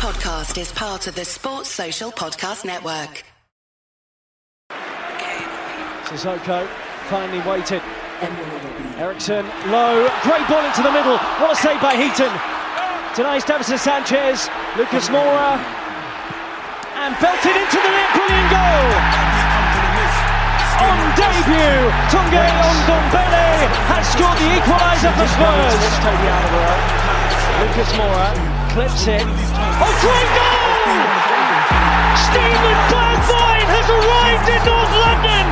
podcast is part of the Sports Social Podcast Network. Sissoko finally waited. Eriksen low, great ball into the middle. What a save by Heaton. Denies Davinson Sanchez, Lucas Moura, and belted into the net. Brilliant goal. On debut, Tanguy Ndombele has scored the equaliser for Spurs. Lucas Moura clips it. Oh, great goal! Steven Bergwijn has arrived in North London.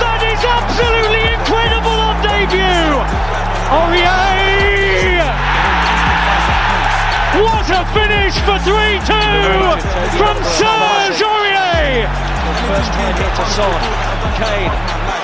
That is absolutely incredible on debut. Aurier! What a finish for 3-2 from Serge Aurier! First time here to Son. Kane.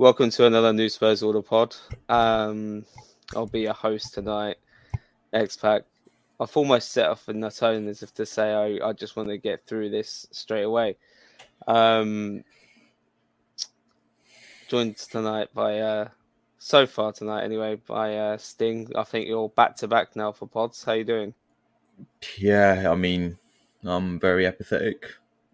Welcome to another New Spurs Order Pod. Um, I'll be your host tonight, X-Pac. I've almost set off in the tone as if to say I, I just want to get through this straight away. Um, joined tonight by, uh, so far tonight anyway, by uh, Sting. I think you're back to back now for pods. How you doing? Yeah, I mean, I'm very apathetic.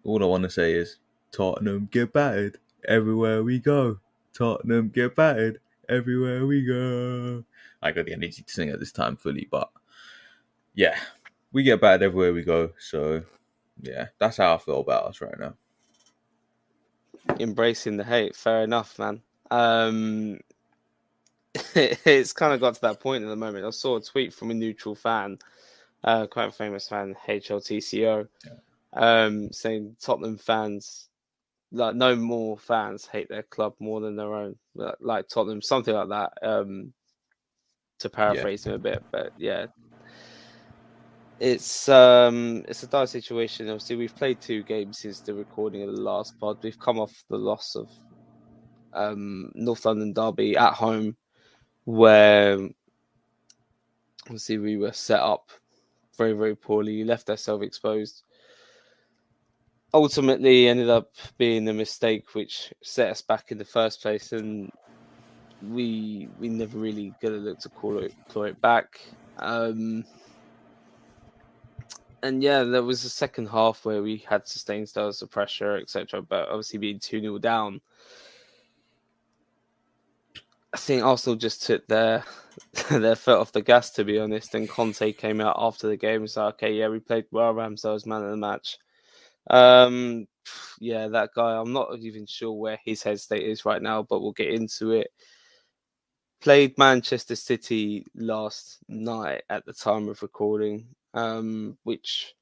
All I want to say is Tottenham get battered everywhere we go. Tottenham get battered everywhere we go. I got the energy to sing at this time fully, but yeah, we get battered everywhere we go. So yeah, that's how I feel about us right now. Embracing the hate, fair enough, man. Um, it's kind of got to that point at the moment. I saw a tweet from a neutral fan, uh, quite a famous fan, HLTCO, Yeah. um, saying Tottenham fans, like no more fans hate their club more than their own, like, like Tottenham, something like that. Um, to paraphrase him a bit, but yeah, it's um it's a dire situation. Obviously, we've played two games since the recording of the last pod. We've come off the loss of um North London Derby at home, where obviously we were set up very very poorly, left ourselves exposed. Ultimately, ended up being a mistake which set us back in the first place, and we we never really gonna look to call it claw it back. Um, and yeah, there was a second half where we had sustained styles of pressure, etc. But obviously, being 2 0 down, I think Arsenal just took their their foot off the gas, to be honest. And Conte came out after the game and said, okay, yeah, we played well. Ramsdale's man of the match. Um, yeah, that guy, I'm not even sure where his head state is right now, but we'll get into it. Played Manchester City last night at the time of recording um, which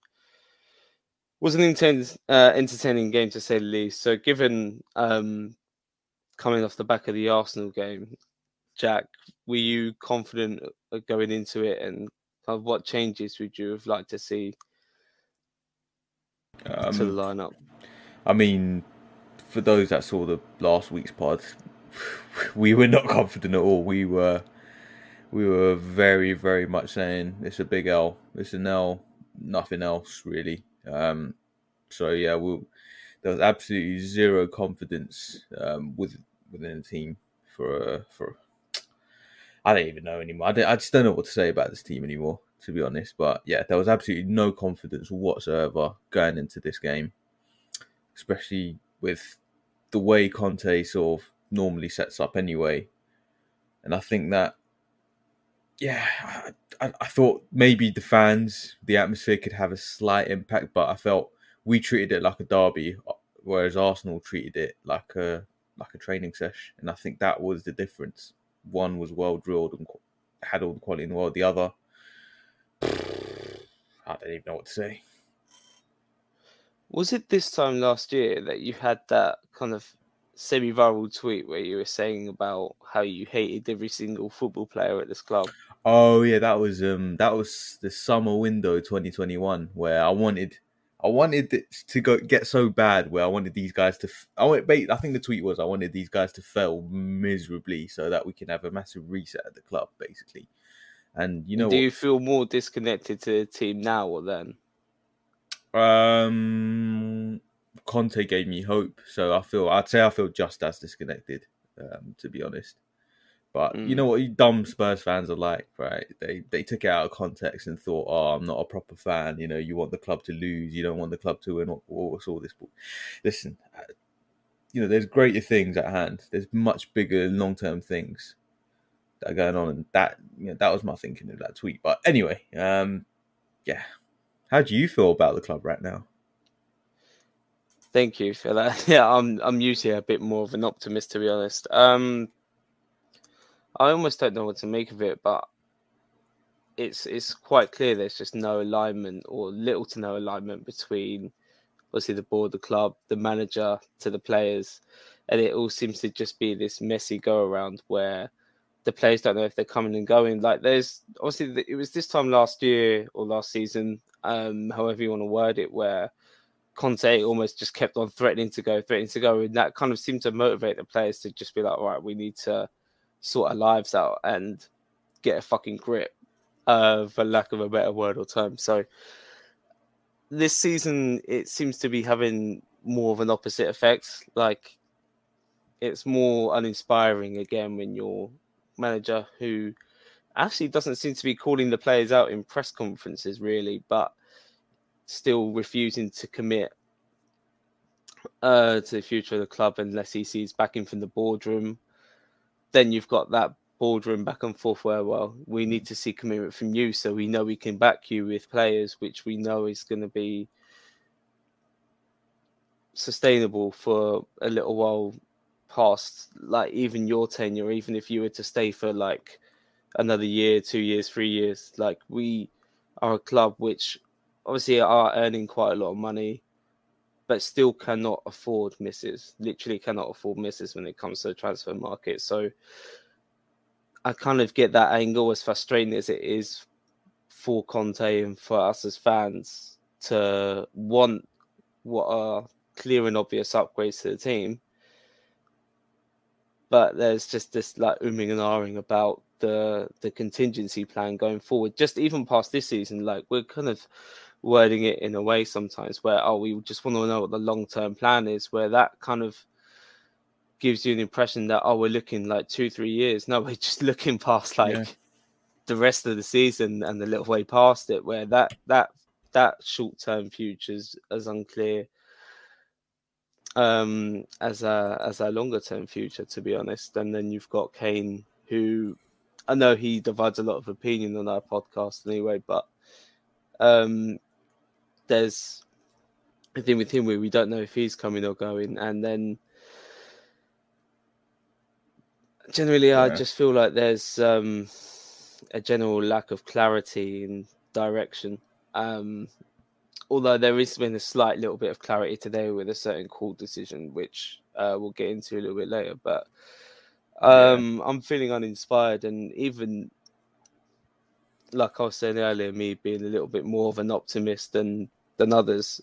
was an intense, uh, entertaining game to say the least. So, given um, coming off the back of the Arsenal game, Jack, were you confident uh, going into it, and what changes would you have liked to see Um, to the lineup? I mean, for those that saw the last week's pod, we were not confident at all. We were, we were very, very much saying it's a big L, it's an L, nothing else really. Um, so yeah, we there was absolutely zero confidence um, with within the team for uh, for. I don't even know anymore. I, I just don't know what to say about this team anymore, to be honest. But yeah, there was absolutely no confidence whatsoever going into this game especially with the way Conte sort of normally sets up anyway. And I think that, yeah, I, I, thought maybe the fans, the atmosphere could have a slight impact, but I felt we treated it like a derby, whereas Arsenal treated it like a like a training session, and I think that was the difference. One was well drilled and had all the quality in the world. The other, I don't even know what to say. Was it this time last year that you had that kind of semi-viral tweet where you were saying about how you hated every single football player at this club? Oh yeah, that was um that was the summer window 2021 where I wanted I wanted it to go get so bad where I wanted these guys to. I want. I think the tweet was I wanted these guys to fail miserably so that we can have a massive reset at the club, basically. And you know, do what? you feel more disconnected to the team now or then? Um, Conte gave me hope, so I feel I'd say I feel just as disconnected, um, to be honest. But you Mm. know what you dumb Spurs fans are like, right? They they took it out of context and thought, "Oh, I'm not a proper fan." You know, you want the club to lose, you don't want the club to win. Or, or all this. Listen, uh, you know, there's greater things at hand. There's much bigger long term things going on, and that you know that was my thinking of that tweet. But anyway, um, yeah, how do you feel about the club right now? Thank you for that. Yeah, I'm I'm usually a bit more of an optimist to be honest. Um I almost don't know what to make of it, but it's it's quite clear there's just no alignment or little to no alignment between obviously the board, the club, the manager to the players. And it all seems to just be this messy go around where the players don't know if they're coming and going. Like there's obviously it was this time last year or last season, um, however you want to word it, where Conte almost just kept on threatening to go, threatening to go, and that kind of seemed to motivate the players to just be like, "All right, we need to sort our lives out and get a fucking grip," uh, for lack of a better word or term. So this season, it seems to be having more of an opposite effect. Like it's more uninspiring again when your manager who actually doesn't seem to be calling the players out in press conferences really, but still refusing to commit uh, to the future of the club unless he sees backing from the boardroom. Then you've got that boardroom back and forth where, well, we need to see commitment from you so we know we can back you with players, which we know is going to be sustainable for a little while past, like even your tenure, even if you were to stay for like another year, two years, three years, like we are a club which obviously are earning quite a lot of money, but still cannot afford misses. Literally cannot afford misses when it comes to the transfer market. So I kind of get that angle, as frustrating as it is for Conte and for us as fans to want what are clear and obvious upgrades to the team. But there's just this like umming and ahhing about the the contingency plan going forward. Just even past this season, like we're kind of wording it in a way sometimes where oh we just want to know what the long term plan is. Where that kind of gives you an impression that oh we're looking like two three years. No, we're just looking past like Yeah. the rest of the season and the little way past it. Where that that that short term future is as unclear um as a as a longer term future to be honest. And then you've got Kane who I know he divides a lot of opinion on our podcast anyway but um there's a thing with him where we don't know if he's coming or going. And then generally I just feel like there's um a general lack of clarity and direction. Um although there has been a slight little bit of clarity today with a certain court decision, which uh, we'll get into a little bit later. But um, I'm feeling uninspired, and even like I was saying earlier, me being a little bit more of an optimist than than others.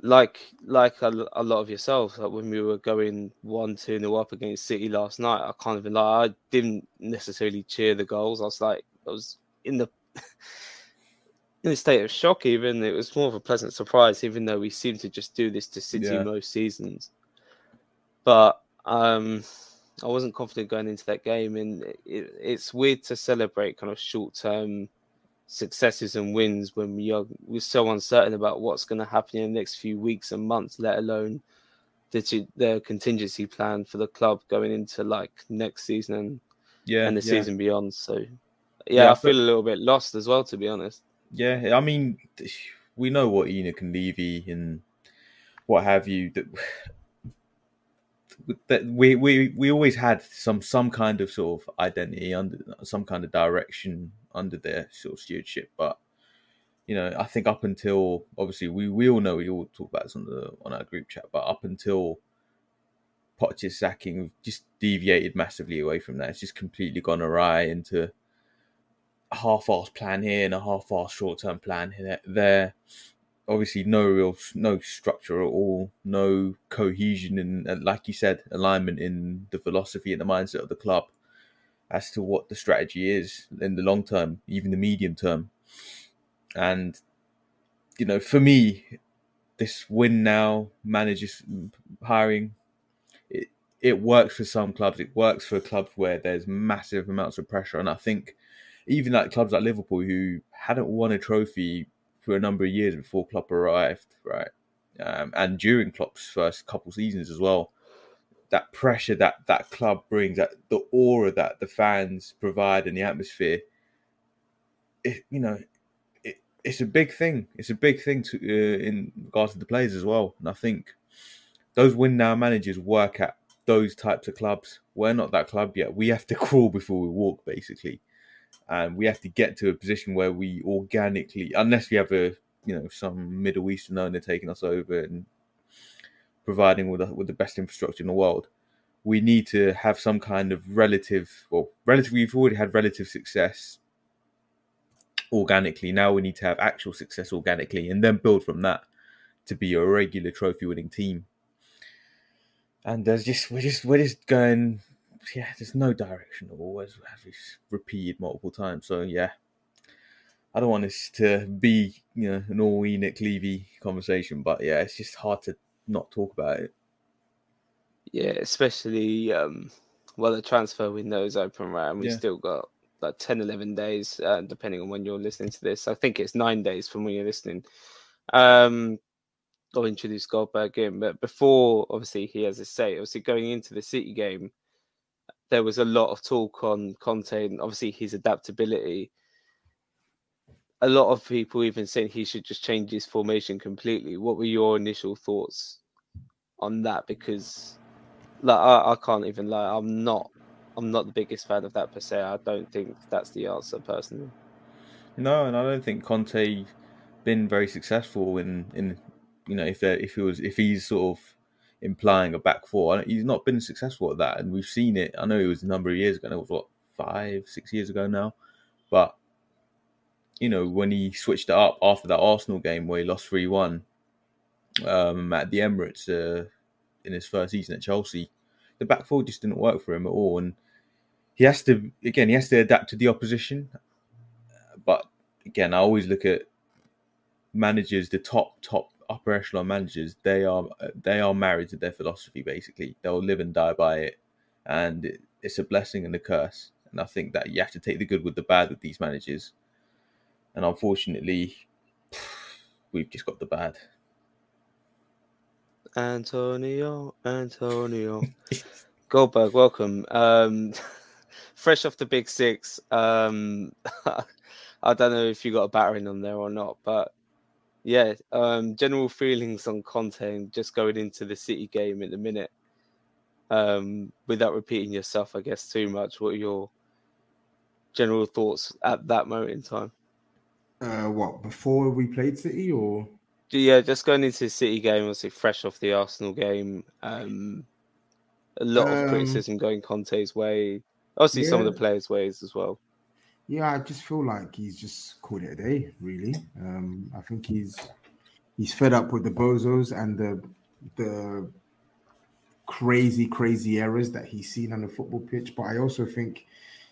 Like like a, a lot of yourselves, like when we were going one two nil up against City last night, I kind of like I didn't necessarily cheer the goals. I was like I was in the in a state of shock even it was more of a pleasant surprise even though we seem to just do this to city Yeah. most seasons but um i wasn't confident going into that game and it, it's weird to celebrate kind of short-term successes and wins when we are we're so uncertain about what's going to happen in the next few weeks and months let alone the the contingency plan for the club going into like next season and, Yeah, and the yeah. season beyond so yeah, Yeah, i I feel a little bit lost as well to be honest Yeah, I mean, we know what ENIC and Levy and what have you. That, we, we we always had some some kind of sort of identity under some kind of direction under their sort of stewardship, but you know, I think up until obviously we, we all know we all talk about this on the on our group chat, but up until Poch's sacking, we've just deviated massively away from that. It's just completely gone awry into half-assed plan here and a half-assed short-term plan here there. obviously no real no structure at all, no cohesion and like you said, alignment in the philosophy and the mindset of the club as to what the strategy is in the long term, even the medium term. And you know, for me, this win now managers hiring it it works for some clubs. It works for clubs where there's massive amounts of pressure, and I think even like clubs like Liverpool who hadn't won a trophy for a number of years before Klopp arrived, right? Um, and during Klopp's first couple seasons as well, that pressure that that club brings, that the aura that the fans provide and the atmosphere, it, you know, it, it's a big thing. It's a big thing to uh, in regards to the players as well. And I think those win now managers work at those types of clubs. We're not that club yet. We have to crawl before we walk, basically and we have to get to a position where we organically, unless we have a you know some Middle Eastern owner taking us over and providing with a, with the best infrastructure in the world, we need to have some kind of relative, well, relative. We've already had relative success organically. Now we need to have actual success organically, and then build from that to be a regular trophy-winning team. And there's just we're just we're just going yeah, there's no direction at all, as repeated multiple times. So yeah, I don't want this to be you know an all Nick Levy conversation, but yeah, it's just hard to not talk about it. Yeah, especially um, well, the transfer window is open, right? And we yeah. still got like 10, 11 days, uh, depending on when you're listening to this. I think it's nine days from when you're listening. Um, I'll introduce Goldberg in, but before obviously he has a say, obviously going into the City game, there was a lot of talk on Conte and obviously his adaptability. A lot of people even saying he should just change his formation completely. What were your initial thoughts on that? Because like I, I can't even lie, I'm not I'm not the biggest fan of that per se. I don't think that's the answer personally. No, and I don't think Conte been very successful in in you know if if he was if he's sort of implying a back four. He's not been successful at that, and we've seen it. I know it was a number of years ago. It was what five, six years ago now, but you know when he switched it up after that Arsenal game where he lost three one um, at the Emirates uh, in his first season at Chelsea, the back four just didn't work for him at all, and he has to again he has to adapt to the opposition. But again, I always look at managers, the top top upper echelon managers, they are they are married to their philosophy. Basically, they'll live and die by it, and it's a blessing and a curse. And I think that you have to take the good with the bad with these managers. And unfortunately, we've just got the bad. Antonio, Antonio, Goldberg, welcome. Um, fresh off the big six. Um, I don't know if you got a battering on there or not, but yeah, um, general feelings on Conte just going into the City game in a minute. Um, without repeating yourself, I guess too much. What are your general thoughts at that moment in time? Uh, what before we played City, or yeah, just going into the City game, obviously fresh off the Arsenal game. Um, a lot of um, criticism going Conte's way. Obviously, yeah. some of the players' ways as well. Yeah, I just feel like he's just called it a day. Really, um, I think he's he's fed up with the bozos and the the crazy, crazy errors that he's seen on the football pitch. But I also think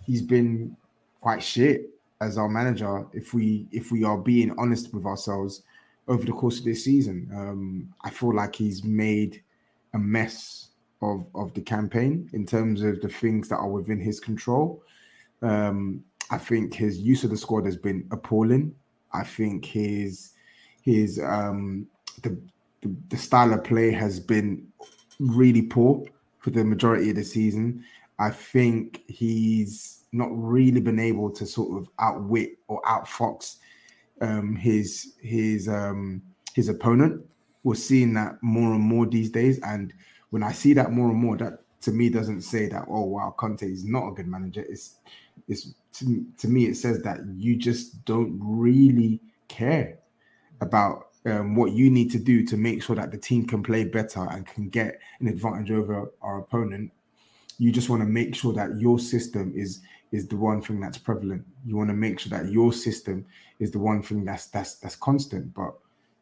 he's been quite shit as our manager. If we if we are being honest with ourselves over the course of this season, um, I feel like he's made a mess of of the campaign in terms of the things that are within his control. Um, I think his use of the squad has been appalling. I think his his um the, the, the style of play has been really poor for the majority of the season. I think he's not really been able to sort of outwit or outfox um, his his um, his opponent. We're seeing that more and more these days, and when I see that more and more, that to me doesn't say that oh wow Conte is not a good manager. It's it's to, to me it says that you just don't really care about um, what you need to do to make sure that the team can play better and can get an advantage over our opponent. You just want to make sure that your system is is the one thing that's prevalent. You want to make sure that your system is the one thing that's that's that's constant. But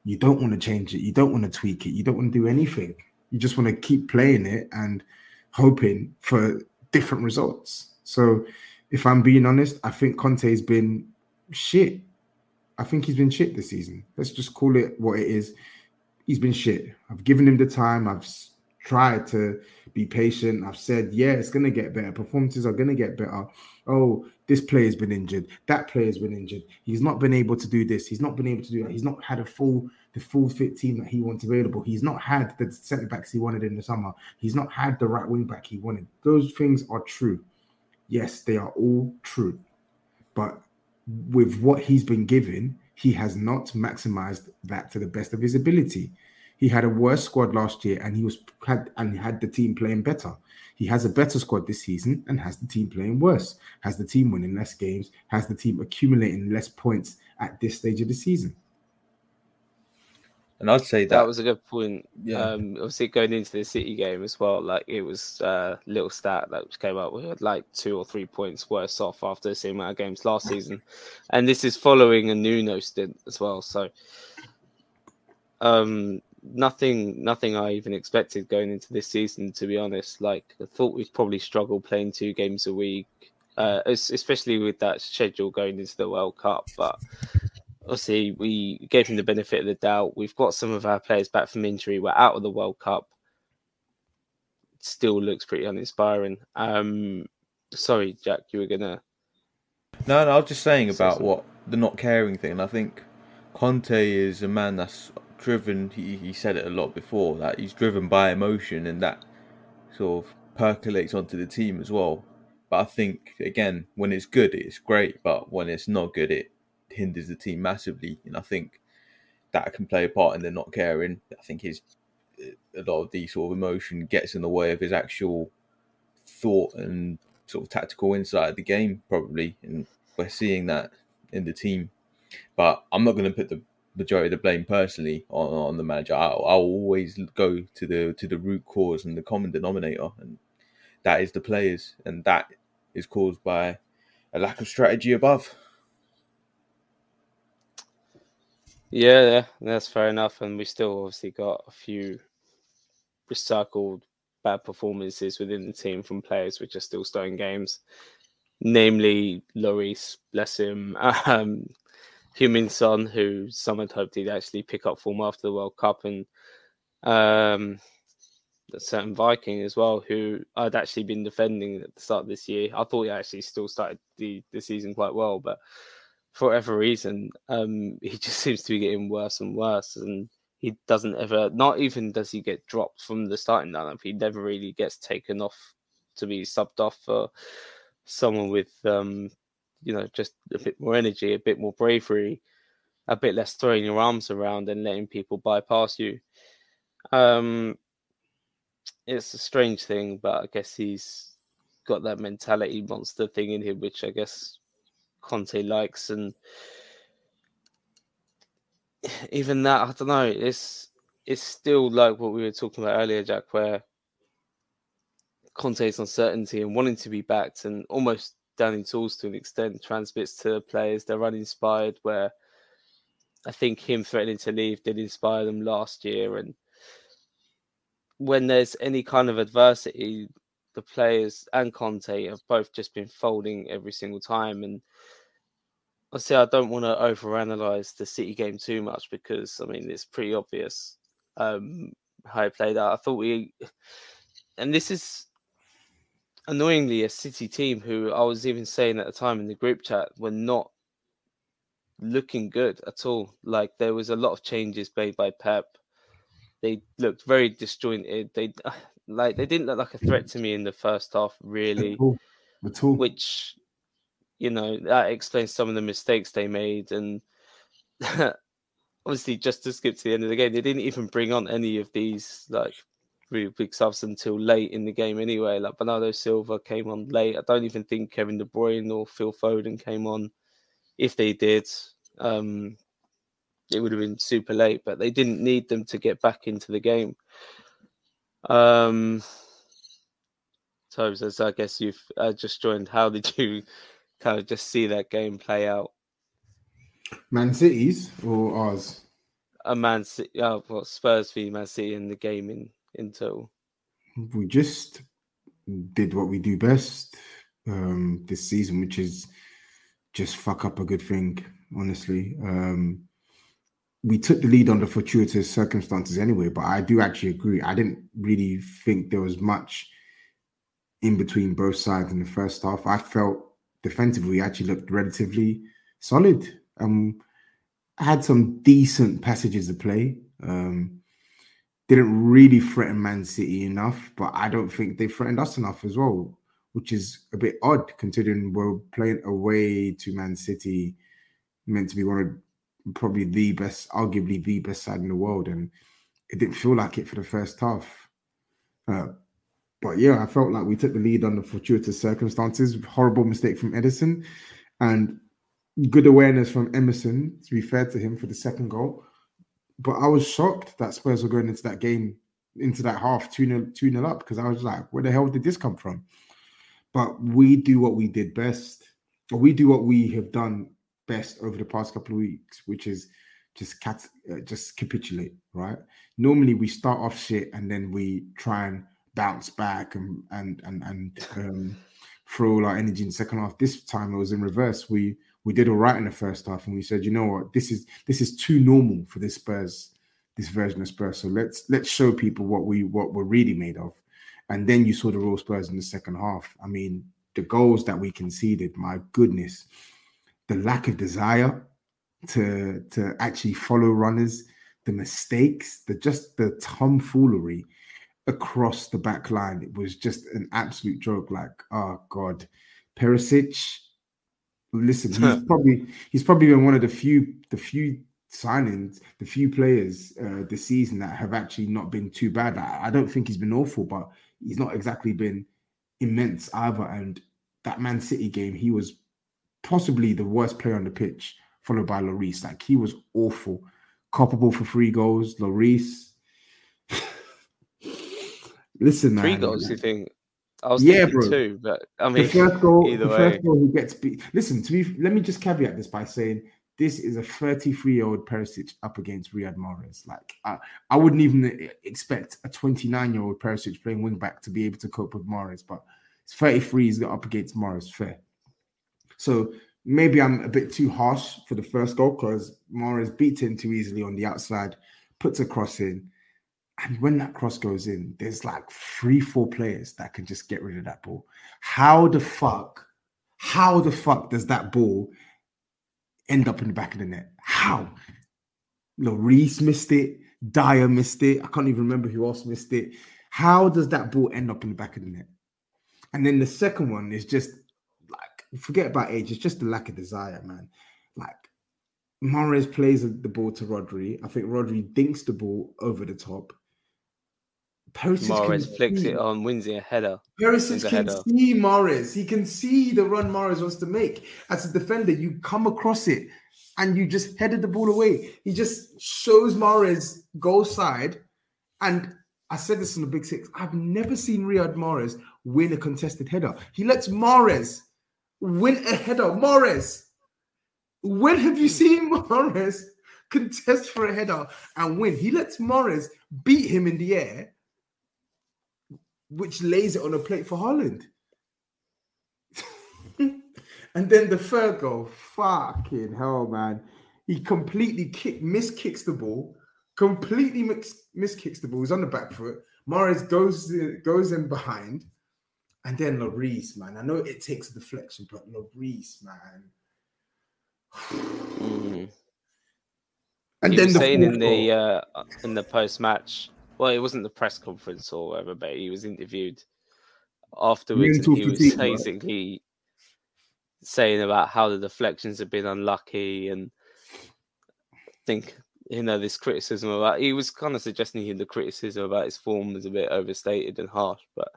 you don't want to change it. You don't want to tweak it. You don't want to do anything. You just want to keep playing it and hoping for different results. So, if I'm being honest, I think Conte's been shit. I think he's been shit this season. Let's just call it what it is. He's been shit. I've given him the time. I've tried to be patient. I've said, yeah, it's going to get better. Performances are going to get better. Oh, this player's been injured. That player's been injured. He's not been able to do this. He's not been able to do that. He's not had a full the full fit team that he wants available. He's not had the centre backs he wanted in the summer. He's not had the right wing back he wanted. Those things are true. Yes, they are all true. But with what he's been given, he has not maximized that to the best of his ability. He had a worse squad last year, and he was had and had the team playing better. He has a better squad this season and has the team playing worse. Has the team winning less games. Has the team accumulating less points at this stage of the season. And I'd say that, that was a good point. Yeah. Um, obviously, going into the City game as well, like it was a uh, little stat that came up. We had like two or three points worse off after the same amount of games last season, and this is following a Nuno stint as well. So, um, nothing nothing I even expected going into this season. To be honest, like I thought we'd probably struggle playing two games a week, uh, especially with that schedule going into the World Cup. But obviously, we gave him the benefit of the doubt. We've got some of our players back from injury. We're out of the World Cup. Still looks pretty uninspiring. Um, sorry, Jack, you were gonna. No, no, I was just saying about what the not caring thing. I think Conte is a man that's driven. He, he said it a lot before that he's driven by emotion, and that sort of percolates onto the team as well. But I think again, when it's good, it's great. But when it's not good, it hinders the team massively. And I think that can play a part in the not caring. I think his uh, a lot of the sort of emotion gets in the way of his actual thought and sort of tactical insight of the game, probably. And we're seeing that in the team. But I'm not going to put the majority of the blame personally on, on the manager. I'll, I'll, always go to the to the root cause and the common denominator, and that is the players, and that is caused by a lack of strategy above. Yeah, yeah, that's fair enough, and we still obviously got a few recycled bad performances within the team from players which are still starting games, namely Loris, bless him, um, Heung-min Son, who some had hoped he'd actually pick up form after the World Cup, and um, a certain Viking as well, who I'd actually been defending at the start of this year. I thought he actually still started the, the season quite well, but for whatever reason, um, he just seems to be getting worse and worse, and he doesn't ever. Not even does he get dropped from the starting lineup. He never really gets taken off to be subbed off for someone with um, you know, just a bit more energy, a bit more bravery, a bit less throwing your arms around and letting people bypass you. Um, it's a strange thing, but I guess he's got that mentality monster thing in him, which I guess Conte likes. And even that, I don't know. It's it's still like what we were talking about earlier, Jack, where Conte's uncertainty and wanting to be backed and almost Danny Tools to an extent transmits to players they're uninspired. Where I think him threatening to leave did inspire them last year, and when there's any kind of adversity, the players and Conte have both just been folding every single time. And I say I don't want to overanalyze the City game too much because I mean it's pretty obvious um, how it played out. I thought we, and this is annoyingly a City team who I was even saying at the time in the group chat were not looking good at all. Like there was a lot of changes made by Pep. They looked very disjointed. They like they didn't look like a threat to me in the first half, really. At all. At all. Which you know that explains some of the mistakes they made and. obviously, just to skip to the end of the game, they didn't even bring on any of these like really big subs until late in the game anyway. Like Bernardo Silva came on late. I don't even think Kevin De Bruyne or Phil Foden came on. If they did, um, it would have been super late, but they didn't need them to get back into the game. Um, so as I guess you've uh, just joined, how did you kind of just see that game play out? Man City's or ours? a Man City, uh, well, Spurs v Man City in the game in in total? We just did what we do best um, this season, which is just fuck up a good thing. Honestly, um, we took the lead under fortuitous circumstances anyway. But I do actually agree. I didn't really think there was much in between both sides in the first half. I felt defensively actually looked relatively solid. Um, I had some decent passages of play. Um, didn't really threaten Man City enough, but I don't think they threatened us enough as well, which is a bit odd considering we're playing away to Man City, meant to be one of probably the best, arguably the best side in the world, and it didn't feel like it for the first half. Uh, but yeah, I felt like we took the lead under fortuitous circumstances. Horrible mistake from Ederson, and good awareness from Emerson. To be fair to him for the second goal but I was shocked that Spurs were going into that game, into that half 2 0 two nil up because I was like, where the hell did this come from? But we do what we did best. We do what we have done best over the past couple of weeks, which is just cat, uh, just capitulate, right? Normally we start off shit and then we try and bounce back and and and and um, throw all our energy in the second half. This time it was in reverse. We we did all right in the first half, and we said, you know what, this is this is too normal for this Spurs, this version of Spurs. So let's let's show people what we what we're really made of. And then you saw the Royal Spurs in the second half. I mean, the goals that we conceded, my goodness, the lack of desire to to actually follow runners, the mistakes, the just the tomfoolery across the back line. It was just an absolute joke. Like, oh God, Perisic listen, he's probably he's probably been one of the few the few signings, the few players uh, this season that have actually not been too bad. I, I, don't think he's been awful, but he's not exactly been immense either. And that Man City game, he was possibly the worst player on the pitch, followed by Lloris. Like he was awful, culpable for three goals. Lloris. Listen, three man, goals. You think I was yeah, thinking bro. two, but I mean, the first goal, either the way. first goal he gets beat. Listen to me. Let me just caveat this by saying this is a 33 year old Perisic up against Riyad Mahrez. Like I, I wouldn't even expect a 29 year old Perisic playing wing back to be able to cope with Mahrez, but it's 33. He's got up against Mahrez. Fair. So maybe I'm a bit too harsh for the first goal because Mahrez beats him too easily on the outside, puts a cross in. And when that cross goes in, there's like three, four players that can just get rid of that ball. How the fuck, how the fuck does that ball end up in the back of the net? How? Lloris missed it. Dier missed it. I can't even remember who else missed it. How does that ball end up in the back of the net? And then the second one is just forget about age. It's just the lack of desire, man. Like, Mahrez plays the ball to Rodri. I think Rodri dinks the ball over the top. Perisic flicks see. it on, wins it a header. Perisic can header. see Mahrez. He can see the run Mahrez wants to make. As a defender, you come across it and you just headed the ball away. He just shows Mahrez goal side. And I said this in the Big Six. I've never seen Riyad Mahrez win a contested header. He lets Mahrez win a header. Mahrez. When have you hmm. seen Mahrez contest for a header and win? He lets Mahrez beat him in the air which lays it on a plate for Haaland. and then the third goal, fucking hell, man. He completely kick, miskicks the ball, completely mis- miskicks the ball. He's on the back foot. Mahrez goes, goes in behind. And then Lloris, man. I know it takes a deflection, but Lloris, man. mm. And he then the saying in the uh, in the post match well, it wasn't the press conference or whatever, but he was interviewed afterwards, and he was basically right? saying about how the deflections have been unlucky, and I think you know this criticism about he was kind of suggesting the criticism about his form was a bit overstated and harsh, but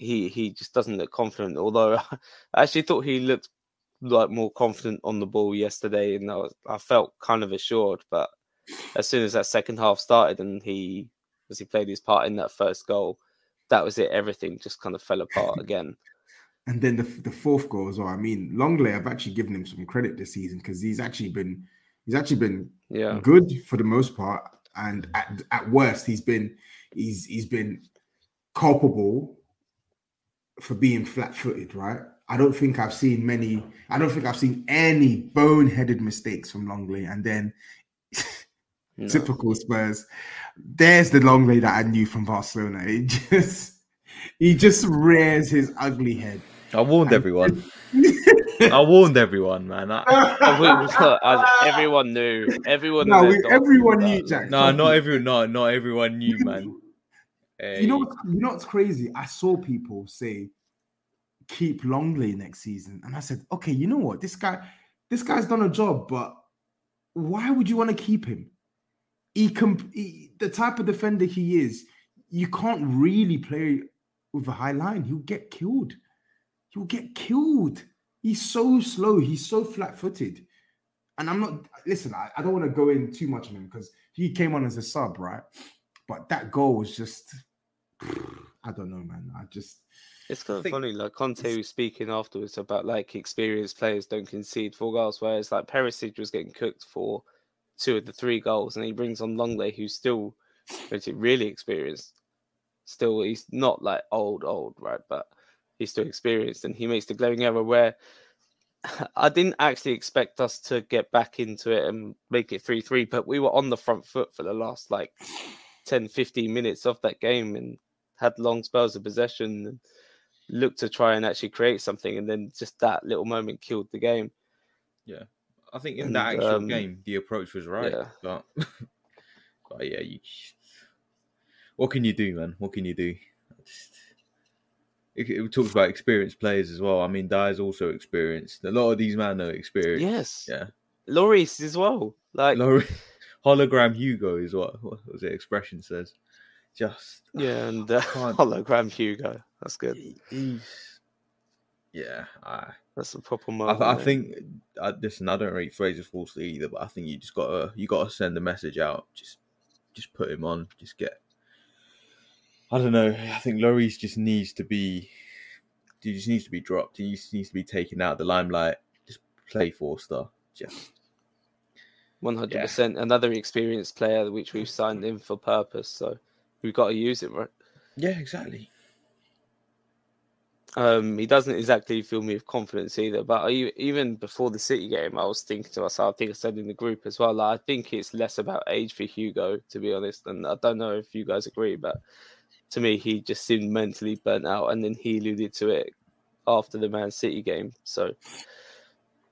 he he just doesn't look confident. Although I actually thought he looked like more confident on the ball yesterday, and I, was, I felt kind of assured, but as soon as that second half started and he as he played his part in that first goal, that was it. Everything just kind of fell apart again. And then the, the fourth goal as well. I mean, Lenglet, I've actually given him some credit this season because he's actually been He's actually been Yeah. good for the most part, and at, at worst, he's been he's he's been culpable for being flat-footed. Right? I don't think I've seen many. I don't think I've seen any boneheaded mistakes from Lenglet, and then No. typical Spurs. There's the Lenglet that I knew from Barcelona. He just he just rears his ugly head. I warned everyone. I warned everyone, man. I, as everyone knew. Everyone. No, knew we, everyone knew Jack. no, not everyone. No, not everyone knew, man. You know, eh, what's, you know what's crazy? I saw people say, "Keep Lenglet next season," and I said, "Okay, you know what? This guy, this guy's done a job, but why would you want to keep him? He can, he, the type of defender he is. You can't really play with a high line. He'll get killed. He'll get killed. He's so slow. He's so flat-footed." And I'm not. Listen, I, I don't want to go in too much on him because he came on as a sub, right? But that goal was just. I don't know, man. I just It's kind of think- funny. Like Conte was speaking afterwards about like experienced players don't concede four goals, whereas like Perisic was getting cooked for two of the three goals, and he brings on Lenglet, who's still really- really experienced. Still, he's not like old, old, right? But he's still experienced, and he makes the glaring error where I didn't actually expect us to get back into it and make it 3 3, but we were on the front foot for the last like 10, 15 minutes of that game and had long spells of possession and looked to try and actually create something. And then just that little moment killed the game. Yeah, I think in And, that actual um, game, the approach was right. yeah. But, but yeah, you. What can you do, man? What can you do? Just, it, it talks about experienced players as well. I mean, Dier's also experienced. A lot of these men are experienced. Yes. Yeah. Lloris as well. Like, Laurie, hologram Hugo is what what was it? Expression says. Just yeah, and uh, hologram Hugo. That's good. he's. Yeah, I, That's a proper I, moment. I mate. think. I, listen, I don't rate Fraser Forster either, but I think you just gotta you gotta send a message out. Just just put him on. Just get. I don't know. I think Lloris just needs to be. He just needs to be dropped. He just needs to be taken out of the limelight. Just play Forster. Just One hundred percent. Another experienced player which we've signed in for purpose, so we've got to use it, right? yeah, exactly. Um, he doesn't exactly fill me with confidence either. But I, even before the City game, I was thinking to myself, I think I said in the group as well. Like, I think it's less about age for Hugo, to be honest. And I don't know if you guys agree, but to me, he just seemed mentally burnt out, and then he alluded to it after the Man City game. So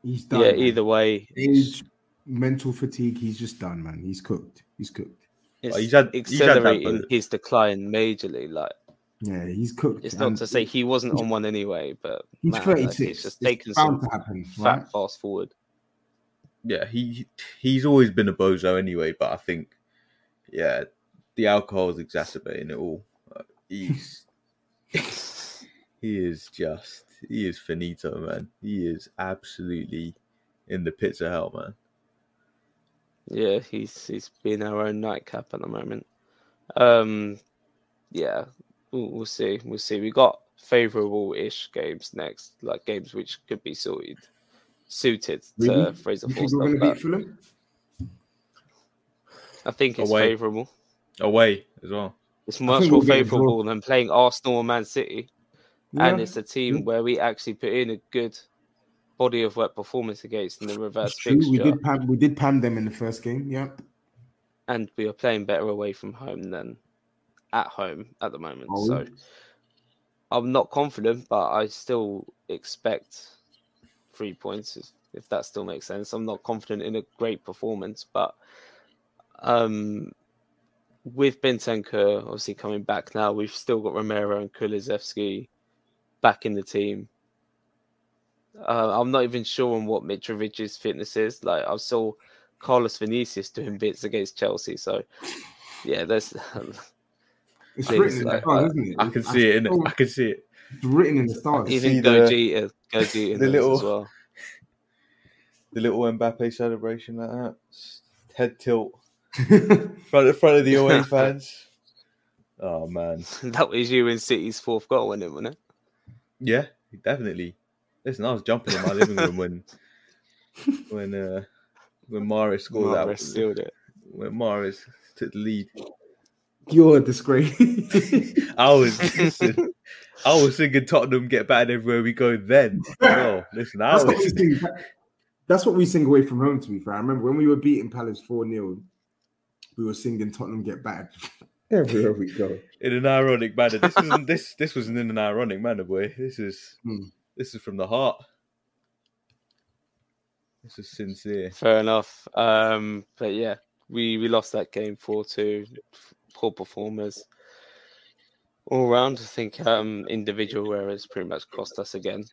he's done. yeah, man. either way, age, mental fatigue. He's just done, man. He's cooked. He's cooked. It's he's had- he's had accelerating his decline majorly. Like Yeah, he's cooked. it's not to say he wasn't on one anyway, but he's man, like, it's just It's taken bound some to happen, fat right? fast forward. yeah, he he's always been a bozo anyway, but I think yeah, the alcohol is exacerbating it all. He's he is just he is finito, man. He is absolutely in the pits of hell, man. Yeah, he's he's been our own nightcap at the moment. Um, yeah, we'll, we'll see. We'll see. We got favourable-ish games next, like games which could be sorted, suited to Really? Fraser You think we're going to beat Fulham? I think it's Away. favourable. Away as well. It's much more we'll get a favourable than playing Arsenal or Man City, and it's a team yeah. where we actually put in a good body of work performance against in the reverse true. We did pam, we did pam them in the first game. Yeah. and we are playing better away from home than at home at the moment. Oh. So. I'm not confident, but I still expect three points, if, that still makes sense. I'm not confident in a great performance, but um, with Bentancur obviously coming back now, we've still got Romero and Kulusevski back in the team. Uh, I'm not even sure on what Mitrovic's fitness is. Like I saw Carlos Vinicius doing bits against Chelsea, so yeah, there's It's Please, written in like, the stars, isn't it? I can see it in it. I can see it. It's written in the stars. even see the- Gogeta, Gogeta the little- as well. The little Mbappe celebration like that. Head tilt. Front front of the away fans. Oh man. That was you in City's fourth goal, wasn't it? Wasn't it? Yeah, definitely. Listen, I was jumping in my living room when when uh when Mahrez scored Mahrez that. sealed it. When Mahrez took the lead. You're a disgrace. I was listen, I was thinking Tottenham get bad everywhere we go then. Oh, listen, I That's what, we was, sing, that's what we sing away from home, to be fair. I remember when we were beating Palace 4 0, we were singing Tottenham get bad everywhere we go. in an ironic manner. This wasn't this this wasn't in an ironic manner, boy. This is Hmm. This is from the heart. This is sincere. Fair enough. Um, but yeah, we, we lost that game 4 2. Poor performers. All round, I think um, individual errors pretty much cost us again.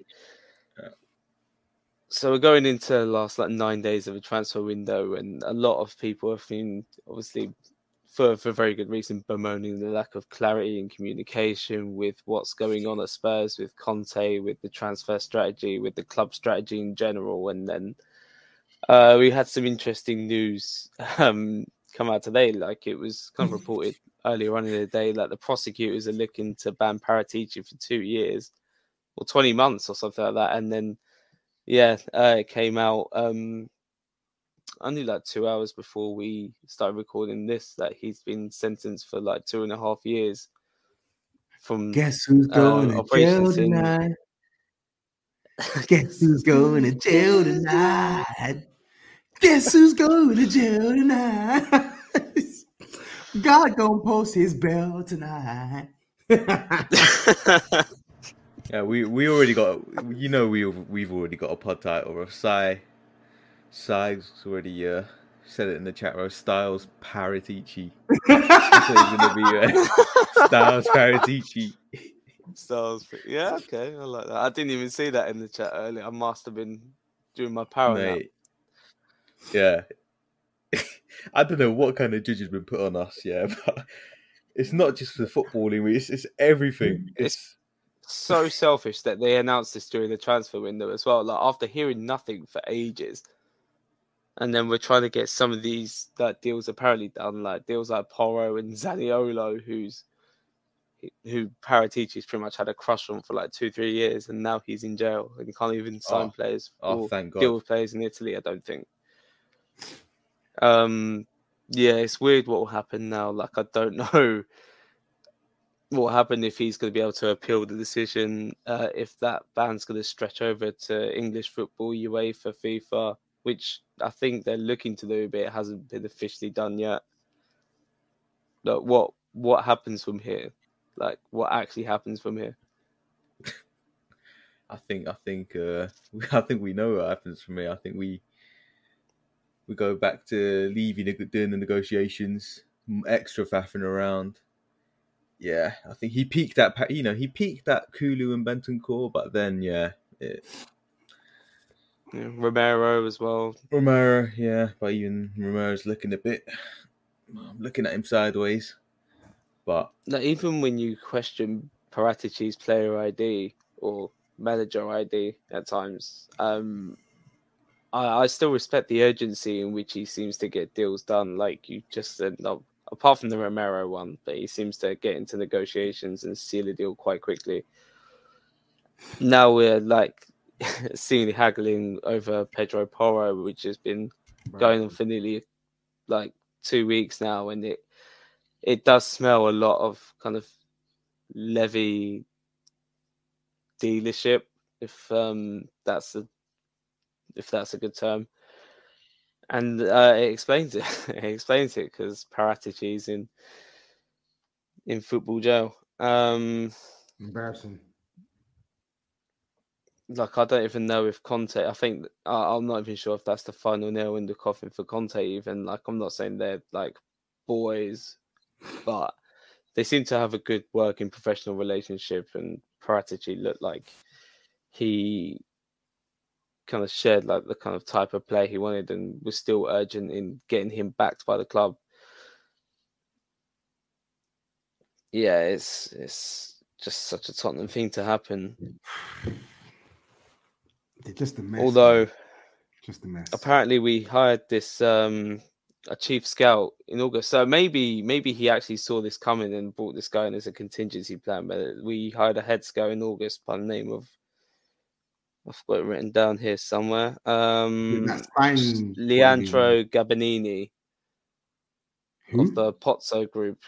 Yeah. So we're going into the last like nine days of a transfer window, and a lot of people have been obviously for for very good reason bemoaning the lack of clarity and communication with what's going on at Spurs, with Conte, with the transfer strategy, with the club strategy in general, and then uh, we had some interesting news um, come out today. Like it was kind of reported earlier on in the day that the prosecutors are looking to ban Paratici for two years or 20 months or something like that. And then, yeah, uh, it came out um, only like two hours before we started recording this that he's been sentenced for like two and a half years from Guess who's Uh, going to jail tonight? Guess who's going to jail tonight? Guess who's going to jail tonight? God gonna post his bell tonight. Yeah, we, we already got you know we we've already got a pod title of Sai. Sai's already uh, said it in the chat room. Styles Paratici. That's gonna be. Uh, Styles Paratici. Styles, yeah, okay, I like that. I didn't even see that in the chat earlier. I must have been doing my power nap. Mate. Yeah. I don't know what kind of judge has been put on us, yeah, but it's not just the footballing, it's, it's everything. It's so selfish that they announced this during the transfer window as well. Like after hearing nothing for ages, and then we're trying to get some of these like deals apparently done, like deals like Porro and Zaniolo, who's who Paratici's pretty much had a crush on for like two, three years, and now he's in jail and he can't even sign Oh. players oh or thank deal God. with players in Italy. I don't think. Um, yeah, it's weird what will happen now. Like I don't know what will happen if he's going to be able to appeal the decision. Uh, if that ban's going to stretch over to English football, UEFA, FIFA, which I think they're looking to do, but it hasn't been officially done yet. Like what what happens from here? Like what actually happens from here? I think I think uh I think we know what happens from here. I think we we go back to leaving doing the negotiations, extra faffing around. Yeah, I think he peaked at you know he peaked at Kulu and Bentancur, but then yeah, it, Yeah, Romero as well. Romero, yeah, but even Romero's looking a bit. I'm looking at him sideways, but Like even when you question Paratici's player ID or manager ID at times, um, I, I still respect the urgency in which he seems to get deals done. Like you just said, no, apart from the Romero one, but he seems to get into negotiations and seal a deal quite quickly. Now we're like seeing haggling over Pedro Porro, which has been going on for nearly like two weeks now, and it it does smell a lot of kind of Levy dealership, if um that's a if that's a good term. And uh, it explains it. it explains it because Paratici's in in football jail. Um, Embarrassing. Like I don't even know if Conte. I think I, I'm not even sure if that's the final nail in the coffin for Conte. Even like I'm not saying they're like boys, but they seem to have a good working professional relationship. And Paratici looked like he kind of shared like the kind of type of play he wanted, and was still urgent in getting him backed by the club. Yeah, it's it's just such a Tottenham thing to happen. They're just a mess. Although just a mess. apparently we hired this um a chief scout in August, so maybe maybe he actually saw this coming and brought this guy in as a contingency plan. But we hired a head scout in August by the name of I've got it written down here somewhere. Um, Leandro Gabbanini Who? of the Pozzo group.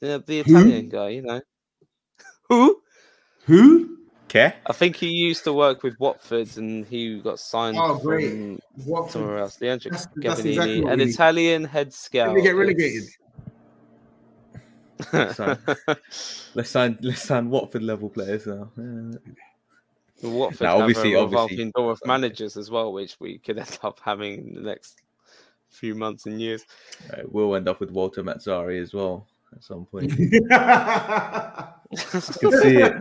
The, the Who? Italian guy, you know. Who? Who? Okay. I think he used to work with Watford and he got signed Oh, great. from What? somewhere else. Leandro That's- that's exactly an. Italian head scout. Did they get relegated? So- Let's sign let's sign Watford level players now. Yeah. The Watford Now, have obviously- a obviously- revolving door of managers as well, which we could end up having in the next few months and years. Uh, we'll end up with Walter Mazzarri as well at some point. I can see it.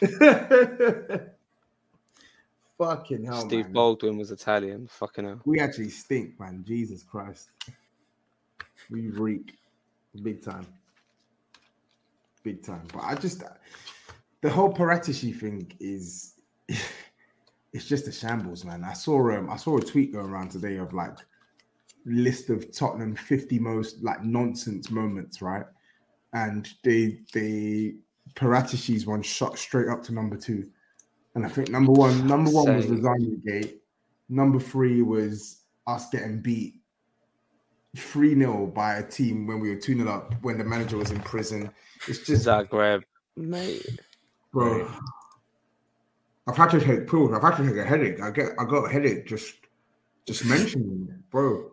Fucking hell, Steve man. Baldwin was Italian. Fucking hell. We actually stink, man. Jesus Christ. We reek big time. Big time. But I just the whole Paratici thing is it's just a shambles, man. I saw um I saw a tweet going around today of like list of Tottenham 50 most like nonsense moments, right? And they they Paratici's one shot straight up to number two. And I think number one, number one was Insane. Lasagna Gate. Number three was us getting beat 3 0 by a team when we were 2 0 up when the manager was in prison. It's just, Zagreb, mate. bro. I've had to take pills. I've had to take a headache. I get, I got a headache just, just mentioning it, bro.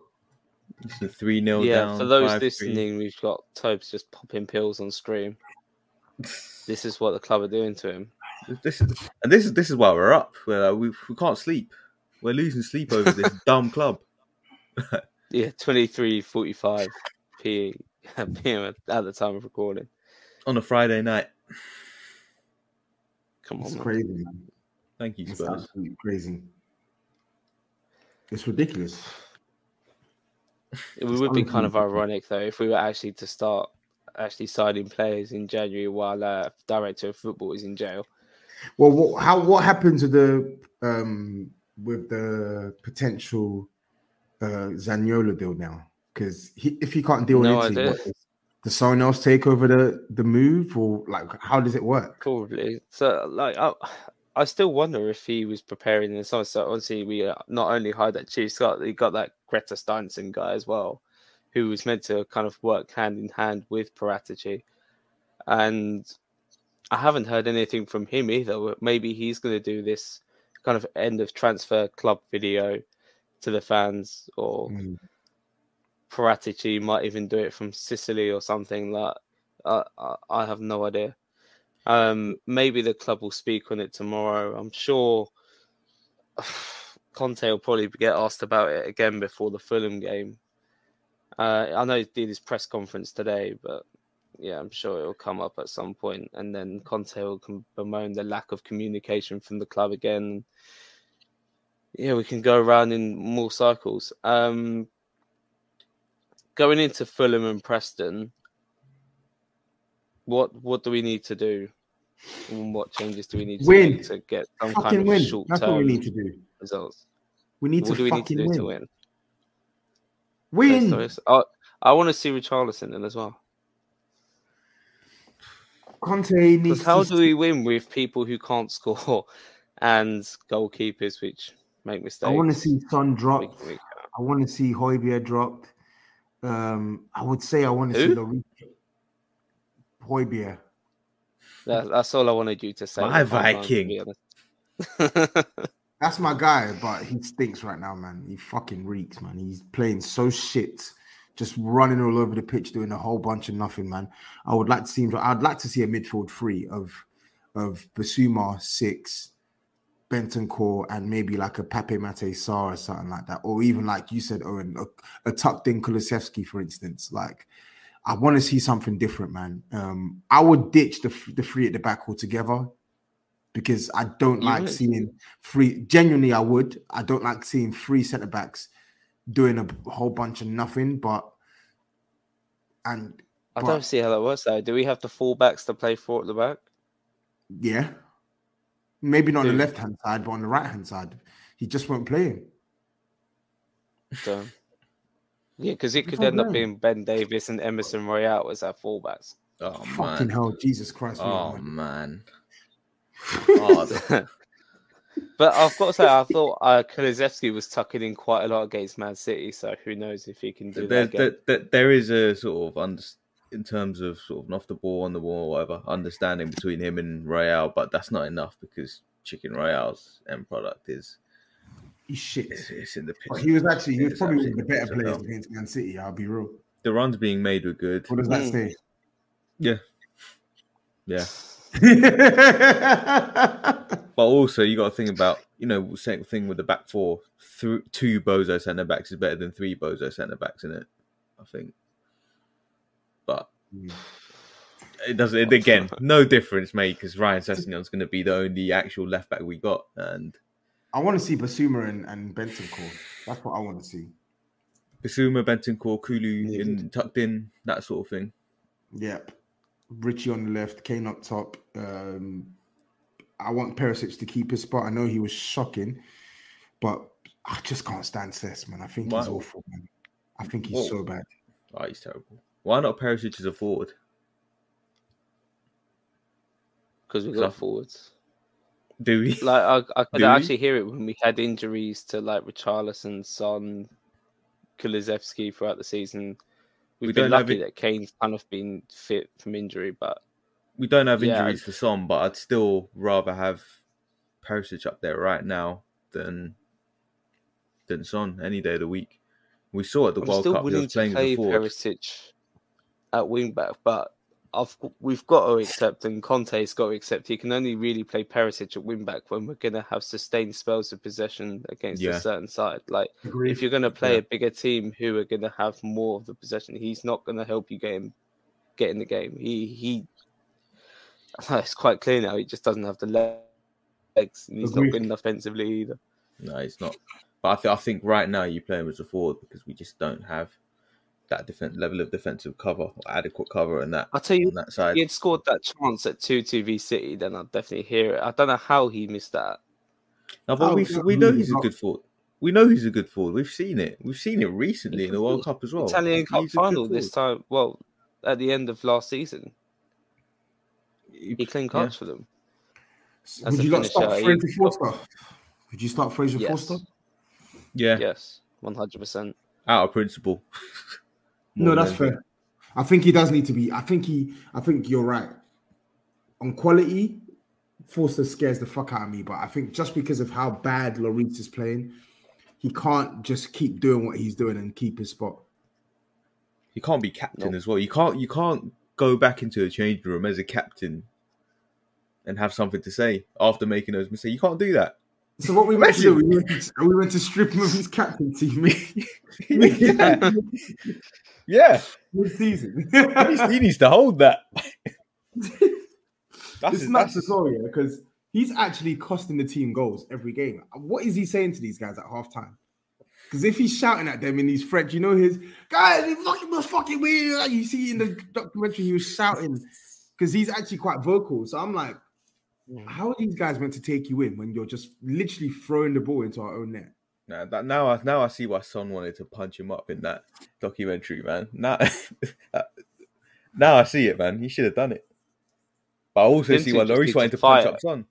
It's a 3 0 yeah, down. for those 5-3. listening, we've got Tobes just popping pills on stream. This is what the club are doing to him. This is, and this is this is why we're up. We're, like, we we can't sleep. We're losing sleep over this dumb club. Yeah, 23.45 p p.m. at the time of recording. on a Friday night. Come on, It's crazy, man. Thank you, It's Spurs. absolutely crazy. It's ridiculous. It would be kind of ironic though if we were actually to start actually signing players in January while uh, director of football is in jail. Well, what, how what happened to the um with the potential uh Zaniolo deal now? Because if he can't deal No in Italy, what, does, someone else take over the the move, or like how does it work? Probably. So, like, I, I still wonder if he was preparing the this. So, obviously, we uh, not only hired that Chief Scott, we got that Gretar Steinsson guy as well, who was meant to kind of work hand in hand with Paratici. And I haven't heard anything from him either. Maybe he's going to do this kind of end of transfer club video to the fans, or Mm. Paratici might even do it from Sicily or something. Like, I, I, I have no idea. Um, maybe the club will speak on it tomorrow. I'm sure Conte will probably get asked about it again before the Fulham game. Uh, I know he did his press conference today, but yeah, I'm sure it will come up at some point, and then Conte will com- bemoan the lack of communication from the club again. Yeah, we can go around in more cycles. Um, going into Fulham and Preston, what what do we need to do? And what changes do we need to Win. make to get some Fucking kind of win. short That's what we term need to do. results? We need What to do we need to do win. to win? Win. So I, I want to see Richarlison in as well. Conte needs. Because how to do we win with people who can't score and goalkeepers which make mistakes? I want to see Son drop. week to week? I want to see Højbjerg dropped. Um, I would say I want to see Who? Lloris. Højbjerg. That, that's all I wanted you to say. My the That's my guy, but he stinks right now, man. He fucking reeks, man. He's playing so shit, just running all over the pitch, doing a whole bunch of nothing, man. I would like to see him. I'd like to see a midfield three of of Bissouma six, Bentancur, and maybe like a Pape Matar Sarr or something like that, or even like you said, Owen, a, a tucked in Kulusevski, for instance. Like, I want to see something different, man. Um, I would ditch the the three at the back altogether because I don't You like would? seeing three. Genuinely, I would. I don't like seeing three centre backs doing a whole bunch of nothing. But and I but, don't see how that works though. Do we have the fullbacks to play four at the back? yeah, maybe not on the left hand side, but on the right hand side, he just won't play him. So, yeah, because it could not end up being Ben Davies and Emerson Royal as our fullbacks. Oh Fucking man. hell, Jesus Christ! Oh are- man. Hard. But I've got to say, I thought uh, Kulusevski was tucking in quite a lot against Man City, so who knows if he can do there, that again. there, there, there is a sort of under, in terms of sort of off the ball, on the ball, whatever understanding between him and Royal, but that's not enough because Chicken Royale's end product is He's shit. it's, it's in the pitch. But he was actually he was It's probably one of the better pits players and against Man City. I'll be real. The runs being made were good. What does that Mm. say? Yeah, yeah. But also, you got to think about you know same thing with the back four. Through two bozo centre backs is better than three bozo centre backs in it. I think, but Mm. it doesn't. It, again, no difference made because Ryan Sessegnon's going to be the only actual left back we got, and I want to see Bissouma and, and Bentancur. That's what I want to see. Bissouma, Bentancur, Kulu Yeah. in, tucked in, that sort of thing. Yep. Richie on the left, Kane up top. Um, I want Perisic to keep his spot. I know he was shocking, but I just can't stand Cess, man. I think he's awful, man. I think he's Whoa. so bad. Oh, he's terrible. Why not Perisic as a forward? because we So- got forwards. Do we? Like I, I could Do we? actually hear it when we had injuries to like Richarlison, Son, Kulusevski throughout the season. We've We been lucky it- that Kane's kind of been fit from injury, but We don't have Yeah, injuries for some, but I'd still rather have Perisic up there right now than than Son any day of the week. We saw at the I'm World Cup he was playing play before. Perisic at wing back, but I've we've got to accept, and Conte's got to accept, he can only really play Perisic at wing back when we're going to have sustained spells of possession against Yeah. a certain side. Like Agreed. if you're going to play Yeah. a bigger team who are going to have more of the possession, he's not going to help you get him get in the game. He he. It's quite clear now. He just doesn't have the legs. And he's Agreed. not good enough offensively either. No, he's not. But I, th- I think right now you play him as a forward because we just don't have that different level of defensive cover or adequate cover and that I'll tell you, on that side. he had scored that chance at 2 2 v City, then I'd definitely hear it. I don't know how he missed that. No, but Oh, we we know he's he's a good forward. We know he's a good forward. We've seen it. We've seen it recently in the World Cup as well. Italian Cup He's final this time, well, at the end of last season. forward. He clean Yeah. cuts for them. as Would you not start Fraser he- Forster? Would you start Fraser Yes. Forster? Yeah, Yes, 100%. out of principle. No, that's than- fair. I think he does need to be. I think he. I think you're right. On quality, Forster scares the fuck out of me. But I think just because of how bad Lloris is playing, he can't just keep doing what he's doing and keep his spot. He can't be captain Nope. as well. You can't you can't go back into a changing room as a captain and have something to say after making those mistakes. You can't do that. So what we meant to do, we went to, we went to strip him of his captaincy yeah. yeah. mid-season. He needs, to hold that. That's, it's his- nuts that's as well, yeah, because he's actually costing the team goals every game. What is he saying to these guys at halftime? Because if he's shouting at them in these French, you know his guys, fucking fucking weird. You see in the documentary, he was shouting because he's actually quite vocal. So I'm like, Mm-hmm. how are these guys meant to take you in when you're just literally throwing the ball into our own net? Now, that, now, I, now I see why Son wanted to punch him up in that documentary, man. Now, now I see it, man. He should have done it. But I also Them see why Loris Lloris wanted to to punch up Son.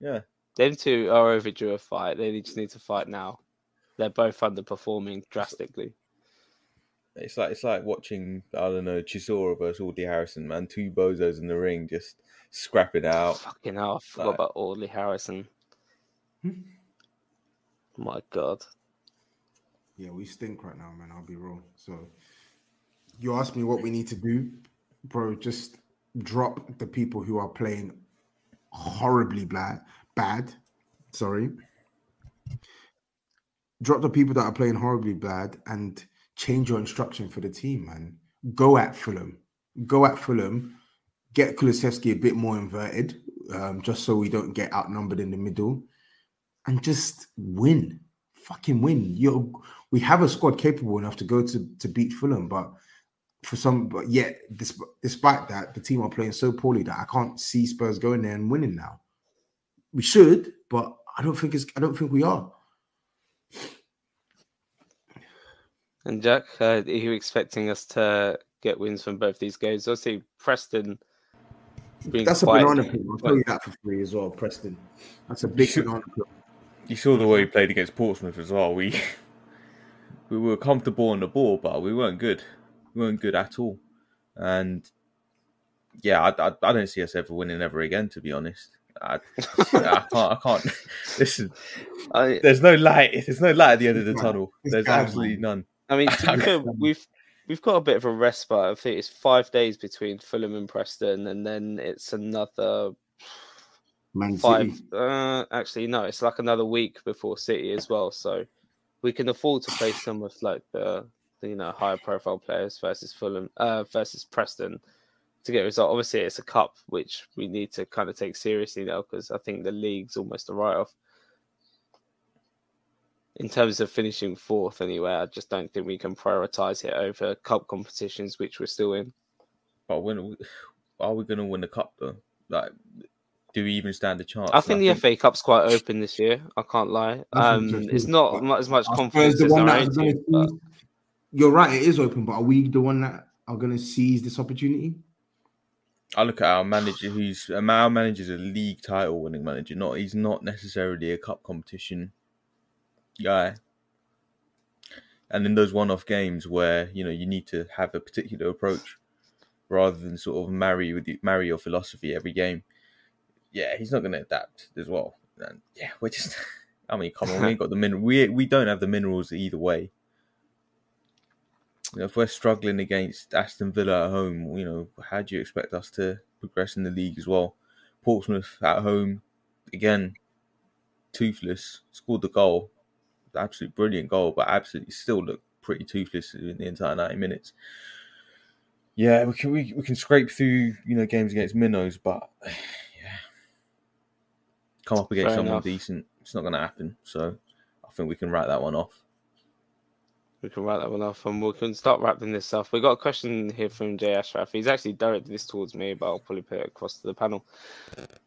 Yeah, Them two are overdue a fight. They just need to fight now. They're both underperforming drastically. it's like it's like watching I don't know Chisora versus Audley Harrison, man. Two bozos in the ring, just scrapping out. Fucking hell, I forgot Like- about Audley Harrison. Hmm? My God. Yeah, we stink right now, man. I'll be real. So you ask me what we need to do, bro. Just drop the people who are playing horribly bad. Bad. Sorry. Drop the people that are playing horribly bad and change your instruction for the team, man. Go at Fulham. Go at Fulham. Get Kulusevski a bit more inverted, um, just so we don't get outnumbered in the middle, and just win fucking win. You we have a squad capable enough to go to to beat Fulham, but for some, but yet despite, that, the team are playing so poorly that I can't see Spurs going there and winning now. We should, but I don't think it's. I don't think we are. And Jack, uh, are you expecting us to get wins from both these games? Obviously, Preston That's a banana peel. I'll tell you that for free as well, Preston. That's a big Should- banana peel. You saw the way we played against Portsmouth as well. We we were comfortable on the ball, but we weren't good. We weren't good at all. And yeah, I, I, I don't see us ever winning ever again. To be honest, I, I can't. I can't. Listen, I, there's no light. There's no light at the end of the tunnel. There's absolutely none. I mean, to be fair, we've we've got a bit of a respite. I think it's five days between Fulham and Preston, and then it's another Man five. Uh, actually, no, it's like another week before City as well. So we can afford to play some of like the, the you know higher profile players versus Fulham uh, versus Preston to get a result. Obviously, it's a cup which we need to kind of take seriously now because I think the league's almost a write off. In terms of finishing fourth, anyway, I just don't think we can prioritise it over cup competitions, which we're still in. But when are we going to win the cup though? Like, do we even stand a chance? I think the FA Cup's quite open this year. I can't lie. Um, it's too, not but as much confidence the as one our that own is going but You're right, it is open, but are we the one that are going to seize this opportunity? I look at our manager. Who's our manager's a league title winning manager. Not he's not necessarily a cup competition guy. And in those one-off games where you know you need to have a particular approach, rather than sort of marry with you, marry your philosophy every game. Yeah, he's not going to adapt as well. And yeah, we're just. I mean, come on, we got the min. We we don't have the minerals either way. You know, if we're struggling against Aston Villa at home, you know, how do you expect us to progress in the league as well? Portsmouth at home, again, toothless, scored the goal, absolutely brilliant goal, but absolutely still looked pretty toothless in the entire ninety minutes. Yeah, we can we, we can scrape through you know games against minnows, but yeah, come up against Fair someone enough. decent, it's not going to happen. So I think we can write that one off. we can write that one off and we can start wrapping this up. We got a question here from Jay Ashraf. He's actually directed this towards me, but I'll probably put it across to the panel.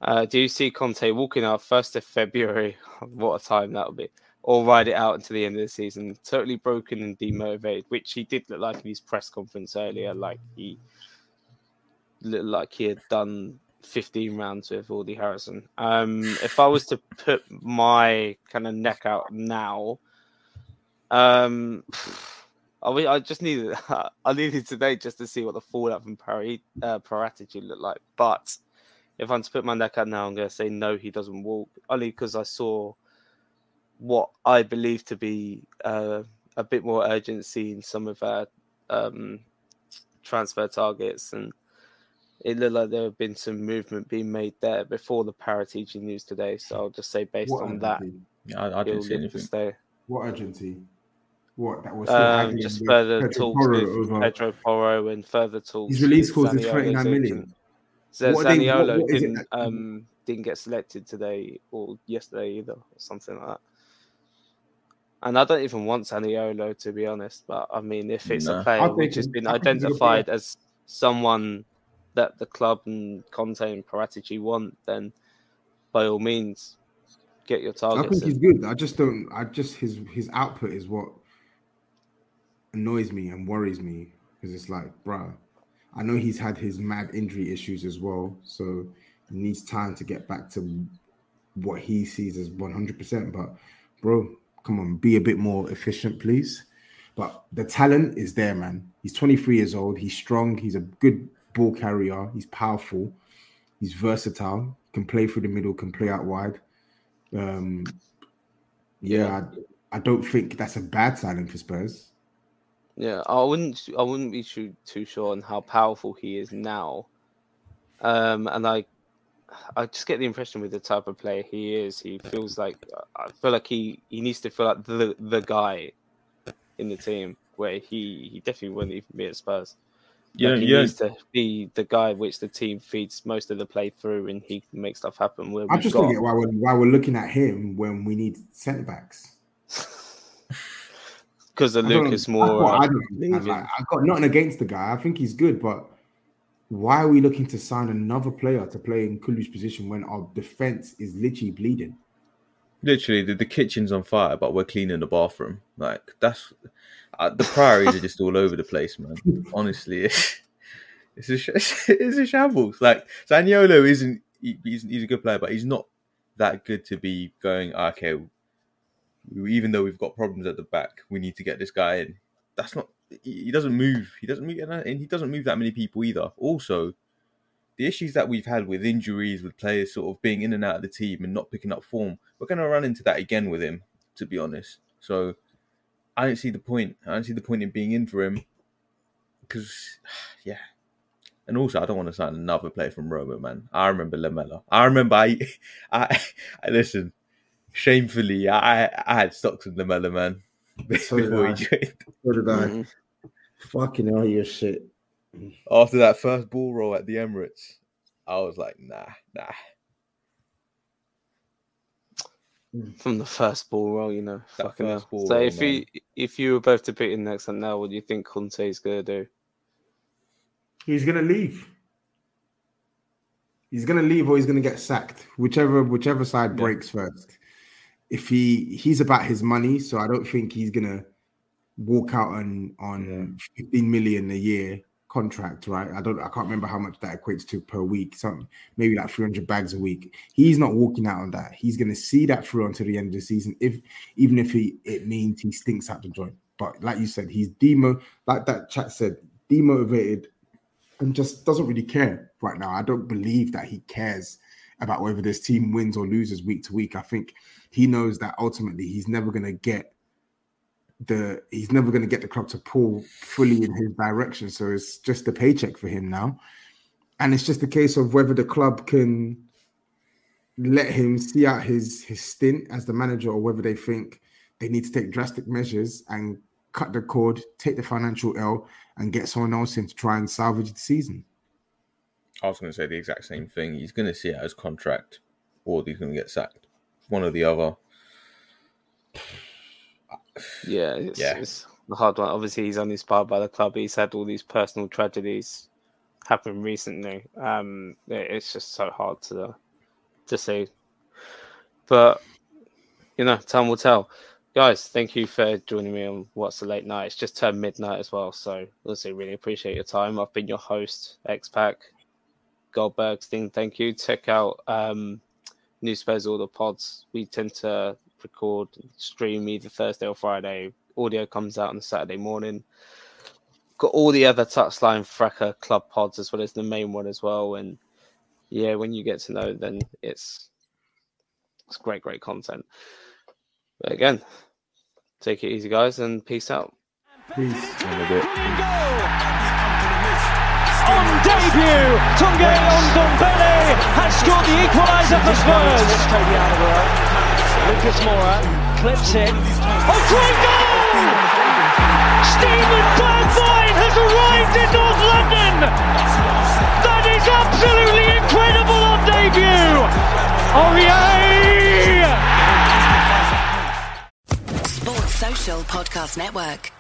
Uh, do you see Conte walking out first of February? what a time that'll be. Or ride it out until the end of the season, totally broken and demotivated, which he did look like in his press conference earlier. Like he looked like he had done 15 rounds with Audley Harrison. Um, if I was to put my kind of neck out now, um, I, I just needed I needed today just to see what the fallout from Parry uh, looked like. But if I'm to put my neck out now, I'm going to say no, he doesn't walk. Only because I saw what I believe to be uh, a bit more urgency in some of our um, transfer targets, and it looked like there had been some movement being made there before the Paratici news today. So I'll just say based What on that, urgency? I, I didn't see anything. stay. What urgency? What that was still Um, haggling just further Pedro talks Porro with over- Pedro Porro and further talks. His release with clause is Zaniolo's 39 million. agent. Z- What are they- what- Zaniolo what is it didn't um didn't get selected today or yesterday either, or something like that. And I don't even want Zaniolo to be honest, but I mean, if it's No. a player which has been I think a identified as someone that the club and Conte and Paratici want, then by all means, get your targets. I think in. he's good. I just don't. I just his his output is what annoys me and worries me because it's like, bruh, I know he's had his mad injury issues as well, so he needs time to get back to what he sees as one hundred percent. But bro, come on, be a bit more efficient, please. But the talent is there, man. He's 23 years old. He's strong. He's a good ball carrier. He's powerful. He's versatile. Can play through the middle. Can play out wide. Um, yeah, I, I don't think that's a bad signing for Spurs. Yeah, I wouldn't. I wouldn't be too too sure on how powerful he is now. Um, and I, I just get the impression with the type of player he is, he feels like I feel like he he needs to feel like the the guy in the team where he he definitely wouldn't even be at Spurs. You Like, he you don't, needs to be the guy which the team feeds most of the play through, and he can make stuff happen. Where I we've just got, don't why we're why we're looking at him when we need centre backs. because of I don't- Lucas that's Moura. I don't understand. Like, I've got nothing against the guy. I think he's good, but why are we looking to sign another player to play in Kulu's position when our defense is literally bleeding? literally the, the kitchen's on fire, but we're cleaning the bathroom. Like that's uh, the priorities are just all over the place, man. Honestly, It's a it's a shambles. Like Zaniolo isn't he's he's a good player, but he's not that good to be going. Okay, even though we've got problems at the back, we need to get this guy in. That's not. He doesn't move. He doesn't move, and he doesn't move that many people either. Also, the issues that we've had with injuries, with players sort of being in and out of the team and not picking up form, we're going to run into that again with him. To be honest, so I don't see the point. I don't see the point in being in for him because, yeah. And also, I don't want to sign another player from Roma, man. I remember Lamela. I remember I, I, I listen. Shamefully, I, I had stocks in Lamela, man. So did I. So did I. Fucking hell, your shit. After that first ball roll at the Emirates, I was like, nah, nah. From the first ball roll, you know, that fucking hell. so roll, if man. you if you were both debating next and now, what do you think Conte's gonna do? He's gonna leave. He's gonna leave or he's gonna get sacked, whichever whichever side yeah. breaks first. If he he's about his money, so I don't think he's gonna walk out on on yeah. 15 million a year contract, right? I don't, I can't remember how much that equates to per week. Something maybe like 300 bags a week. He's not walking out on that. He's going to see that through until the end of the season, if even if he it means he stinks out the joint. But like you said, he's demo, like that chat said, demotivated, and just doesn't really care right now. I don't believe that he cares about whether this team wins or loses week to week. I think he knows that ultimately he's never going to get the he's never going to get the club to pull fully in his direction. So it's just a paycheck for him now, and it's just a case of whether the club can let him see out his his stint as the manager, or whether they think they need to take drastic measures and cut the cord, take the financial L, and get someone else in to try and salvage the season. I was going to say the exact same thing. He's going to see out his contract, or he's going to get sacked. One or the other. Yeah, it's, yeah. it's the hard one. Obviously, he's uninspired by the club. He's had all these personal tragedies happen recently. Um, it's just so hard to to see. But you know, time will tell. Guys, thank you for joining me on What's the Late Night. It's just turned midnight as well, so also really appreciate your time. I've been your host, X-Pac, Goldberg. Thing, thank you. Check out um, Newspapers, all the pods. We tend to record, stream either Thursday or Friday. Audio comes out on Saturday morning. Got all the other touchline Fracas club pods as well as the main one as well. And yeah, when you get to know, then it's it's great, great content. But again, take it easy, guys, and peace out. Peace. On debut, Tanguy Ndombele has scored the equaliser for Spurs. Lucas Moura clips it. Oh, great goal! Steven Bergwijn has arrived in North London! That is absolutely incredible on debut! Oh, yay! Sports Social Podcast Network.